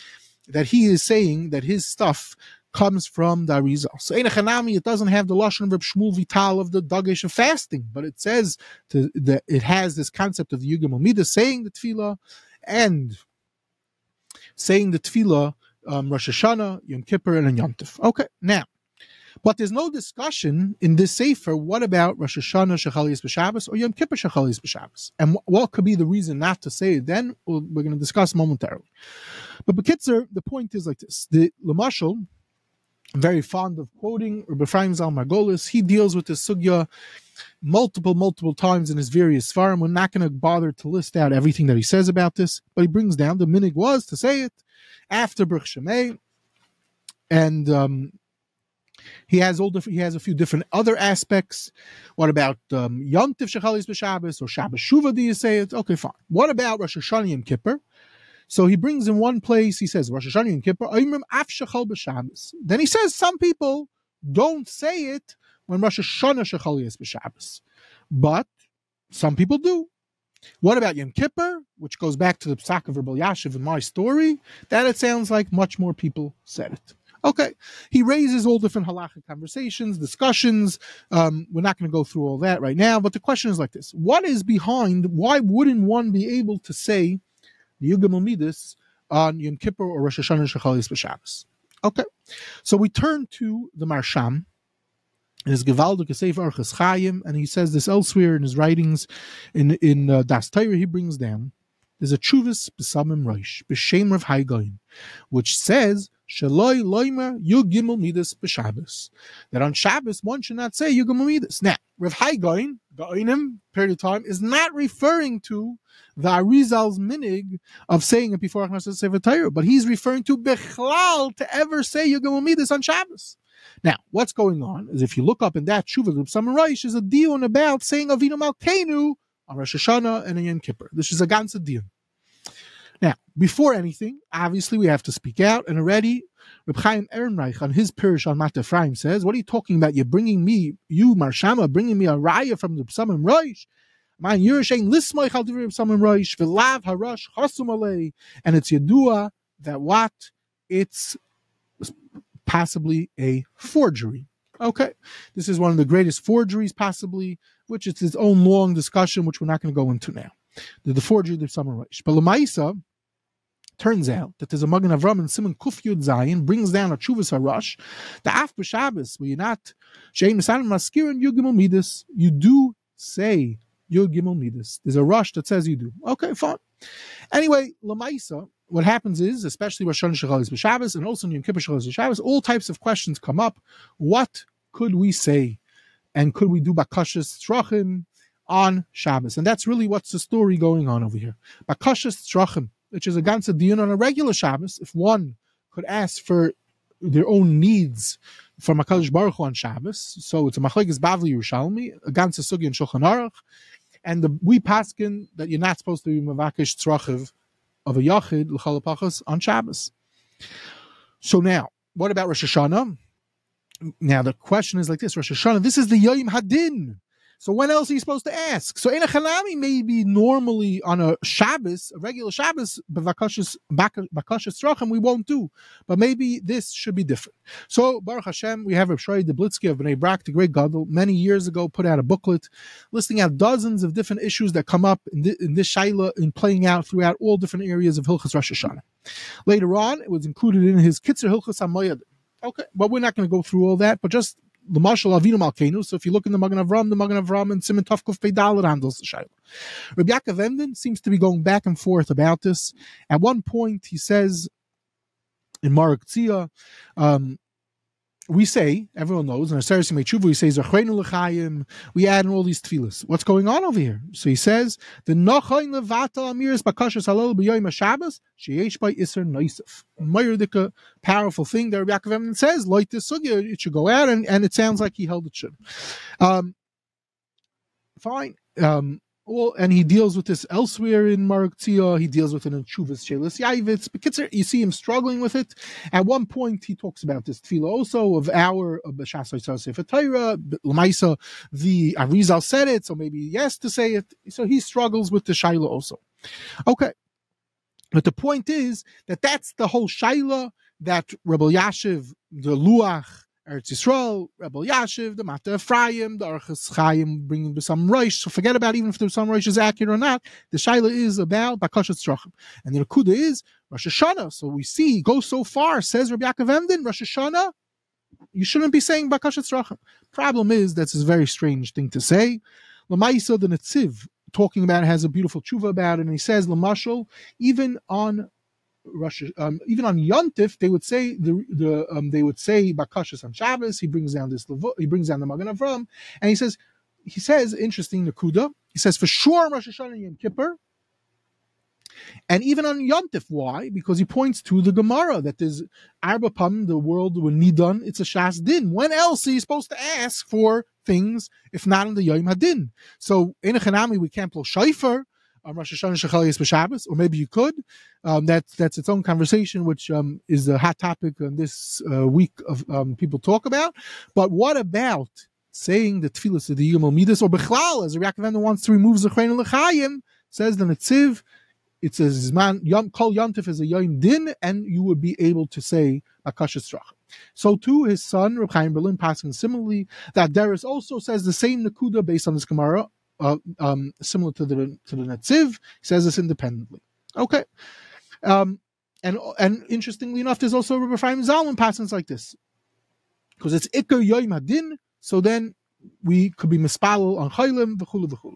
that he is saying that his stuff comes from the Arizal. So Einachanami, it doesn't have the Lashon Reb Shmuel Vital of the Dagish of fasting, but it says that it has this concept of the Yugam Omida saying the Tefillah and saying the Tefillah, um, Rosh Hashanah, Yom Kippur, and Yom Tov. Okay, now, but there's no discussion in this Sefer, what about Rosh Hashanah Shechalias B'Shabbos or Yom Kippur Shechalias B'Shabbos? And what could be the reason not to say it then? We're going to discuss momentarily. But Bekitzer, the point is like this. The Lamashal, very fond of quoting Rabbi Ephraim Zalman Margolis, He deals with this sugya multiple, multiple times in his various farm. We're not going to bother to list out everything that he says about this, but he brings down the minig was to say it after Bruch Shemay, and um, he has all different. He has a few different other aspects. What about um, Yontif Shechalis b'Shabbos or Shabbos Shuva? Do you say it? Okay, fine. What about Rosh Hashanah Yom Kippur? So he brings in one place, he says, Rosh Hashanah and Kippur, Af Shechal b'Shabbos. Then he says some people don't say it when Rosh Hashanah Shechal b'Shabbos. But some people do. What about Yom Kippur, which goes back to the Psak of Rabbi Yashiv in my story? That it sounds like much more people said it. Okay, he raises all different halachic conversations, discussions. Um, we're not going to go through all that right now, but the question is like this: What is behind? Why wouldn't one be able to say the Yugam Midis on Yom Kippur or Rosh Hashanah b'Shabbos. Okay, so we turn to the Marsham in his Gewaldige Sefer Arches Chaim, and he says this elsewhere in his writings. In in uh, Das Torah, he brings down there's a Chuvas B'Samim Roish B'Shem Rav Haigoin, which says Shaloi Loimer Yugimel Midas B'Shabbos. That on Shabbos one should not say Yugimel Midas. Now, Rav Haigoin, Gaoinim, period of time, is not referring to the Arizal's minig of saying it before Achnas Sefer Torah, but he's referring to Bechlal to ever say Yugimel Midas on Shabbos. Now, what's going on is if you look up in that Shuvah B'Samim Roish, is a deal about saying Avinu Malkeinu on Rosh Hashanah and Yom Kippur. This is a ganze deal. Now, before anything, obviously we have to speak out, and already Reb Chaim Ehrenreich on his Pirish on Mat Ephraim says, "What are you talking about? You're bringing me, you Marshama, bringing me a raya from the Psamim Roish." Man, you're saying lismoich al divrei Psamim Roish v'lav harash chasum and it's Yedua that what it's possibly a forgery. Okay, this is one of the greatest forgeries possibly, which is its own long discussion, which we're not going to go into now. The, the forgery of Psamim Roish, but Lamaisa Turns out that there's a Magen Avram and Simon Kuf Yud brings down a Chuvas Harash, the Af B'Shabbos, where you're not Shein Mesanim Maskir and Yud Midas. You do say Yud Gimel Midas. There's a rush that says you do. Okay, fine. Anyway, Lamaisa, what happens is, especially Rosh Hashanah B'Shabbos and also Yom Kippur Shachalis B'Shabbos, all types of questions come up. What could we say? And could we do Bakashas Tzrachim on Shabbos? And that's really what's the story going on over here. Bakashas Tzrachim which is a ganze dion on a regular Shabbos, if one could ask for their own needs from Hakadosh Baruch Hu on Shabbos, so it's a machlekes Bavli Yerushalmi, a ganze sugi in Shulchan Aruch, and the, we paskin that you're not supposed to be mavakish tzrachiv of a yachid l'chalapachas on Shabbos. So now, what about Rosh Hashanah? Now the question is like this: Rosh Hashanah. This is the Yom Hadin. So when else are you supposed to ask? So in a chanami, maybe normally on a Shabbos, a regular Shabbos, bakashas strachim, we won't do. But maybe this should be different. So Baruch Hashem, we have Rav Shrai Deblitsky of Bnei Brak, the great gadol, many years ago put out a booklet listing out dozens of different issues that come up in, in this shaila and playing out throughout all different areas of Hilchas Rosh Hashanah. Later on, it was included in his Kitzur Hilchas HaMoyad. Okay, but we're not going to go through all that, but just the Marshal Avinu Malkenu. So if you look in the Magen Avram, the Magen Avram and Simon Tovkuf Peidal handles the Shaila. Rabbi Yaakov Emden seems to be going back and forth about this. At one point, he says in Marek Tzia, um, we say, everyone knows, in our Seres Tshuva, we say, we add in all these tefillas. What's going on over here? So he says, the Nochain Levatal Amiris Bakashas Halal B'yoyim HaShabbos, Sheyesh by Isser Noisef. Mayurdika, powerful thing that Rabbi Yaakov says, like this sugya, it should go out, and, and it sounds like he held it should. Um, fine. Um, well, and he deals with this elsewhere in Mark Tzia. He deals with it in Chuvas Shelis Yaivitz. You see him struggling with it. At one point, he talks about this tefillah also of our Bashas Sefer Torah. Lamaisa, the Arizal said it, so maybe yes to say it. So he struggles with the Shaila also. Okay. But the point is that that's the whole Shaila that Reb Elyashiv, the Luach, Eretz Yisrael, Reb Elyashiv, the Mata Ephraim, the Archas Chaim bringing some Rosh. So forget about even if the some Rosh is accurate or not. The Shaila is about Bakashat Tzrachim. And the Nakuda is Rosh Hashanah. So we see, go so far, says Rabbi Yaakov Emden, Rosh Hashanah, you shouldn't be saying Bakashat Tzrachim. Problem is, that's a very strange thing to say. Lamaisa, the Netziv, talking about it, has a beautiful tshuva about it, and he says, Lamashal, even on Russia, um, even on Yontif, they would say the the um, they would say Bakashas on Shabbos. He brings down this he brings down the Magen Avram, and he says he says interesting Nakuda. He says for sure Rosh Hashanah and Yom Kippur, and even on Yontif. Why? Because he points to the Gemara that there's Arba Pam, the world when Nidan, it's a Shas Din. When else are you supposed to ask for things if not in the Yom Hadin? So in a Chanami we can't blow Shaifer on Rosh Hashanah Shechalias b'Shabbos, or maybe you could. Um, that's that's its own conversation, which um, is a hot topic on this uh, week of um, people talk about. But what about saying the tefillas of the Yom Midas or Bechlal, as Yaakov wants to remove Zechrein Lechayim, says the Netziv, it says Zman Yom Kol Yontif is a Yom Din, and you would be able to say Akashas Strach. So too, his son Reb Chaim Berlin passing similarly. That Darius also says the same Nakuda based on this Gemara uh, um, similar to the to the Netziv. Says this independently. Okay. Um, and and interestingly enough, there's also Rabbi Ephraim Zalman passages like this, because it's Iker Yoim Hadin. So then we could be mispalel on Chaylim v'chulu v'chulu.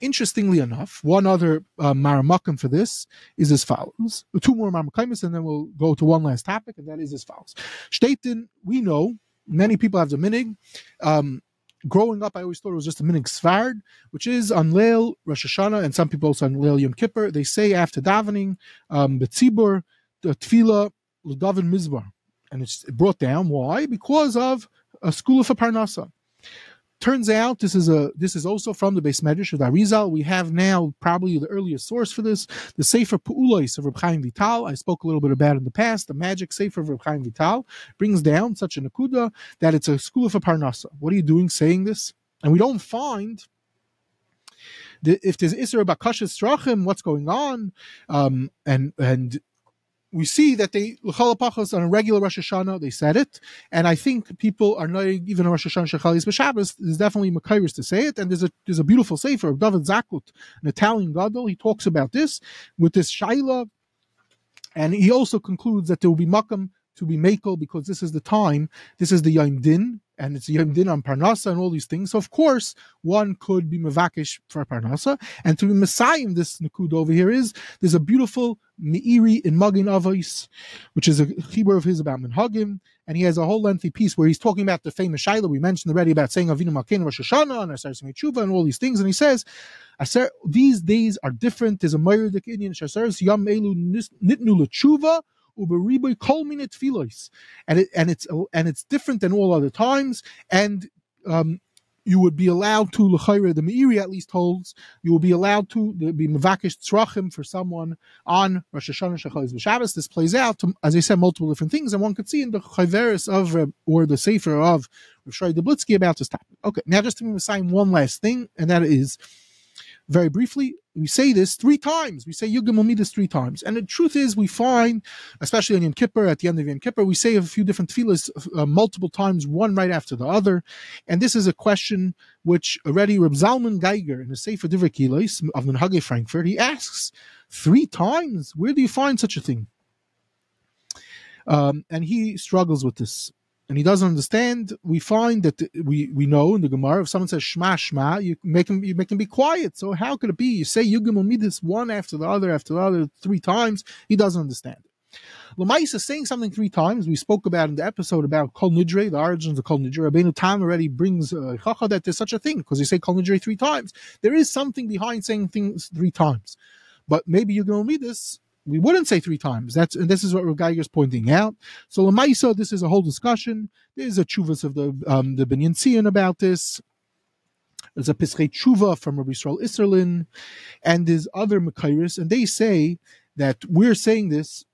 Interestingly enough, one other uh, maramakim for this is as follows. Two more maramakimis, and then we'll go to one last topic, and that is as follows. Shtetin, we know many people have the minig. Um, growing up, I always thought it was just a minig svard, which is on Leil Rosh Hashanah, and some people also on Leil Yom Kippur. They say after davening, um, the tefillah, l'davin mizbar, and it's brought down. Why? Because of a school of parnasa. Turns out this is a this is also from the base medrash of Arizal. We have now probably the earliest source for this, the Sefer Pu'ulois of Reb Chaim Vital. I spoke a little bit about in the past. The magic Sefer of Reb Chaim Vital brings down such a nakuda that it's a school of a parnasa. What are you doing saying this? And we don't find if there's Isra Bakashas Strachim, what's going on? Um, and and we see that they l'chalapachos on a regular Rosh Hashanah they said it, and I think people are not even a Rosh Hashanah shechalis b'Shabbos. There's definitely makairis to say it, and there's a there's a beautiful sefer of David Zakut, an Italian gadol. He talks about this with this shaila, and he also concludes that there will be makam to be makel because this is the time, this is the Yom Din, and it's Yom Din on Parnasa and all these things. So of course, one could be Mavakish for Parnasa, and to be Messiah this Nakud over here is there's a beautiful Meiri in Magen Avos, which is a Hebrew of his about Minhagim, and he has a whole lengthy piece where he's talking about the famous Shaila we mentioned already about saying Avinu Malkein Rosh Hashanah and Asar Tshuva and all these things, and he says, these days are different. There's a Mayurdik Indian Shasar Yam Elu Nitnu L'Tshuva kol filos, and it and it's and it's different than all other times, and um, you would be allowed to l'chayre the Meiri at least holds you will be allowed to be mevakish tzrachim for someone on Rosh Hashanah Shechayis B'Shabbos. This plays out to, as I said multiple different things, and one could see in the chayveris of or the sefer of Rav Deblitsky about this topic. Okay, now just to assign one last thing, and that is very briefly, we say this three times. We say Yugim Midas three times. And the truth is, we find, especially on Yom Kippur, at the end of Yom Kippur, we say a few different tefillahs uh, multiple times, one right after the other. And this is a question which already Reb Zalman Geiger in the Sefer Divrei Kilos of Menhage Frankfurt, he asks three times, where do you find such a thing? Um, and he struggles with this. And he doesn't understand, we find that we, we know in the Gemara, if someone says Shema Shema, you make him you make him be quiet. So how could it be? You say Yugim Midas one after the other after the other three times, he doesn't understand. Lamais is saying something three times. We spoke about in the episode about Kol Nidre, the origins of Kol Nidre. Rabbeinu Tam already brings uh, that there's such a thing because you say Kol Nidre three times. There is something behind saying things three times. But maybe read this we wouldn't say three times. That's and this is what Geiger is pointing out. So Lamaisa, this is a whole discussion. There's a chuvas of the um, the Binyan about this. There's a Pischei Tshuva from Rabbi Yisrael Isserlin, and there's other Makairis, and they say that we're saying this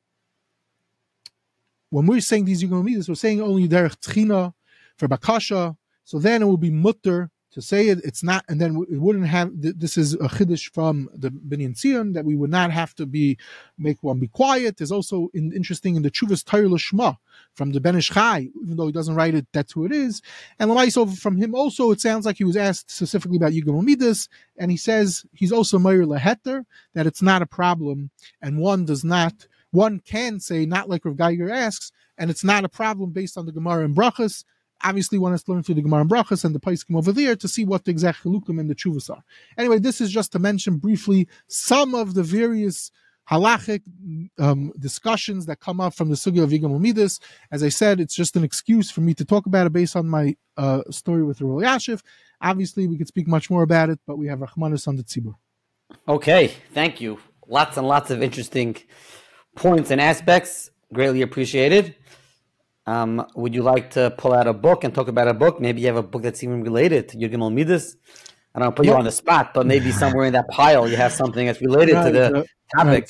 when we're saying these Yugomidas, we're saying only Derech Tchina for Bakasha, so then it will be mutter to say it, it's not, and then it wouldn't have. This is a chiddush from the Binyan Tzion that we would not have to be make one be quiet. There's also in, interesting in the Chuvas Torah Lishma from the Ben Ish Chai, even though he doesn't write it, that's who it is. And Lamaiso from him also, it sounds like he was asked specifically about Yigam Midas, and he says he's also Meir Leheter that it's not a problem, and one does not. One can say, not like Rav Geiger asks, and it's not a problem based on the Gemara and Brachas, obviously want us to learn through the Gemara and Brachas and the Paiskim over there to see what the exact Chalukim and the Chuvas are. Anyway, this is just to mention briefly some of the various halachic um, discussions that come up from the Sugya of Yigam. As I said, it's just an excuse for me to talk about it based on my uh, story with the Rul Yashiv. Obviously, we could speak much more about it, but we have Rahmanis on the Tzibur. Okay, thank you. Lots and lots of interesting points and aspects. Greatly appreciated. Um, would you like to pull out a book and talk about a book? Maybe you have a book that's even related to Yud Midas. I don't put you on the spot, but maybe somewhere in that pile you have something that's related right, to the uh, topic.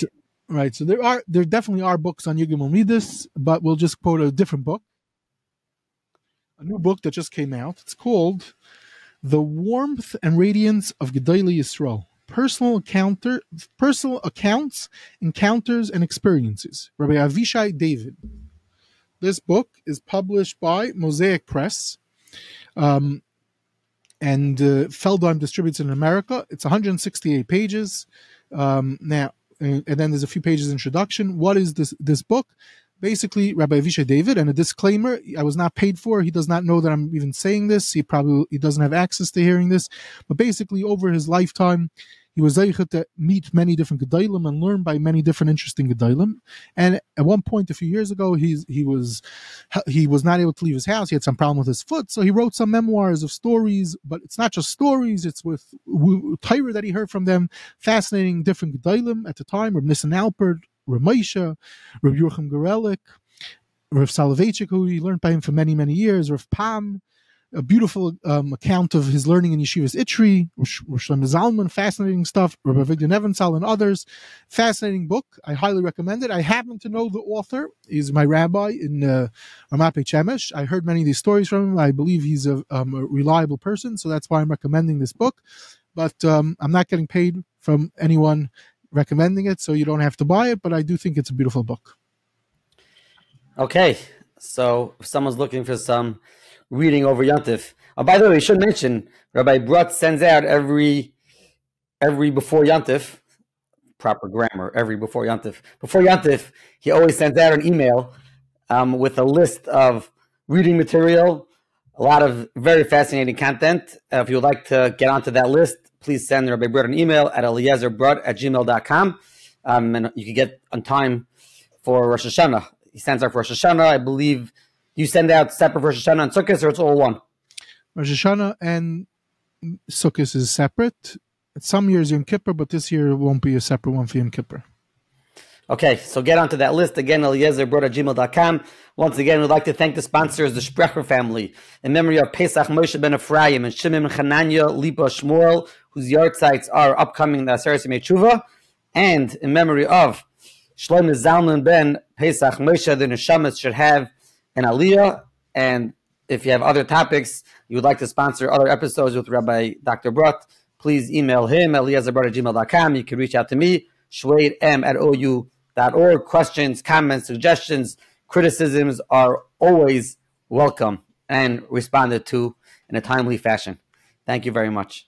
Right. right. So there are there definitely are books on Yud Midas, but we'll just quote a different book. A new book that just came out. It's called The Warmth and Radiance of Gedolei Yisrael. Personal encounter, personal accounts, encounters, and experiences. Rabbi Avishai David. This book is published by Mosaic Press. Um, and uh, Feldheim distributes in America. It's 168 pages. Um, now, and, and, then there's a few pages introduction. What is this this book? Basically, Rabbi Avishai David, and a disclaimer: I was not paid for. He does not know that I'm even saying this. He probably he doesn't have access to hearing this. But basically, over his lifetime, he was able to meet many different Gedalim and learn by many different interesting Gedalim. And at one point, a few years ago, he was he was not able to leave his house. He had some problem with his foot, so he wrote some memoirs of stories. But it's not just stories; it's with Torah that he heard from them. Fascinating different Gedalim at the time. Reb Nissen Alpert, Reb Moshe, Reb Yochim Gorelik, Rav Soloveitchik, who he learned by him for many, many years, Rav Pam, a beautiful um, account of his learning in Yeshivas Itri, Rosh Zalman, fascinating stuff, Rabbi Victor Nebenzahl and others. Fascinating book. I highly recommend it. I happen to know the author. He's my rabbi in uh, Ramat Beit Shemesh. I heard many of these stories from him. I believe he's a, um, a reliable person, so that's why I'm recommending this book. But um, I'm not getting paid from anyone recommending it, so you don't have to buy it, but I do think it's a beautiful book. Okay, so if someone's looking for some reading over Yantif. Oh, by the way, we should mention Rabbi Brodt sends out every every before Yantif, proper grammar, every before Yantif. Before Yantif, he always sends out an email um, with a list of reading material, a lot of very fascinating content. Uh, if you would like to get onto that list, please send Rabbi Brodt an email at eliezerbrodt at gmail.com. Um, and you can get on time for Rosh Hashanah. He sends out for Rosh Hashanah, I believe you send out separate Rosh Hashanah and Sukkot, or it's all one? Rosh Hashanah and Sukkot is separate. Some years Yom Kippur, but this year it won't be a separate one for Yom Kippur. Okay, so get onto that list again, eliezerbroda.gmail.com. Once again, we'd like to thank the sponsors, the Sprecher family, in memory of Pesach Moshe ben Ephraim and Shimon Chananya Lipa Shmuel, whose yard sites are upcoming in the Aseret Tshuva, and in memory of Shlomo Zalman ben Pesach Moshe, the Neshamas should have and Aliyah. And if you have other topics you would like to sponsor other episodes with Rabbi Dr. Brodt, please email him at gmail.com. You can reach out to me, shwaidm at ou.org. Questions, comments, suggestions, criticisms are always welcome and responded to in a timely fashion. Thank you very much.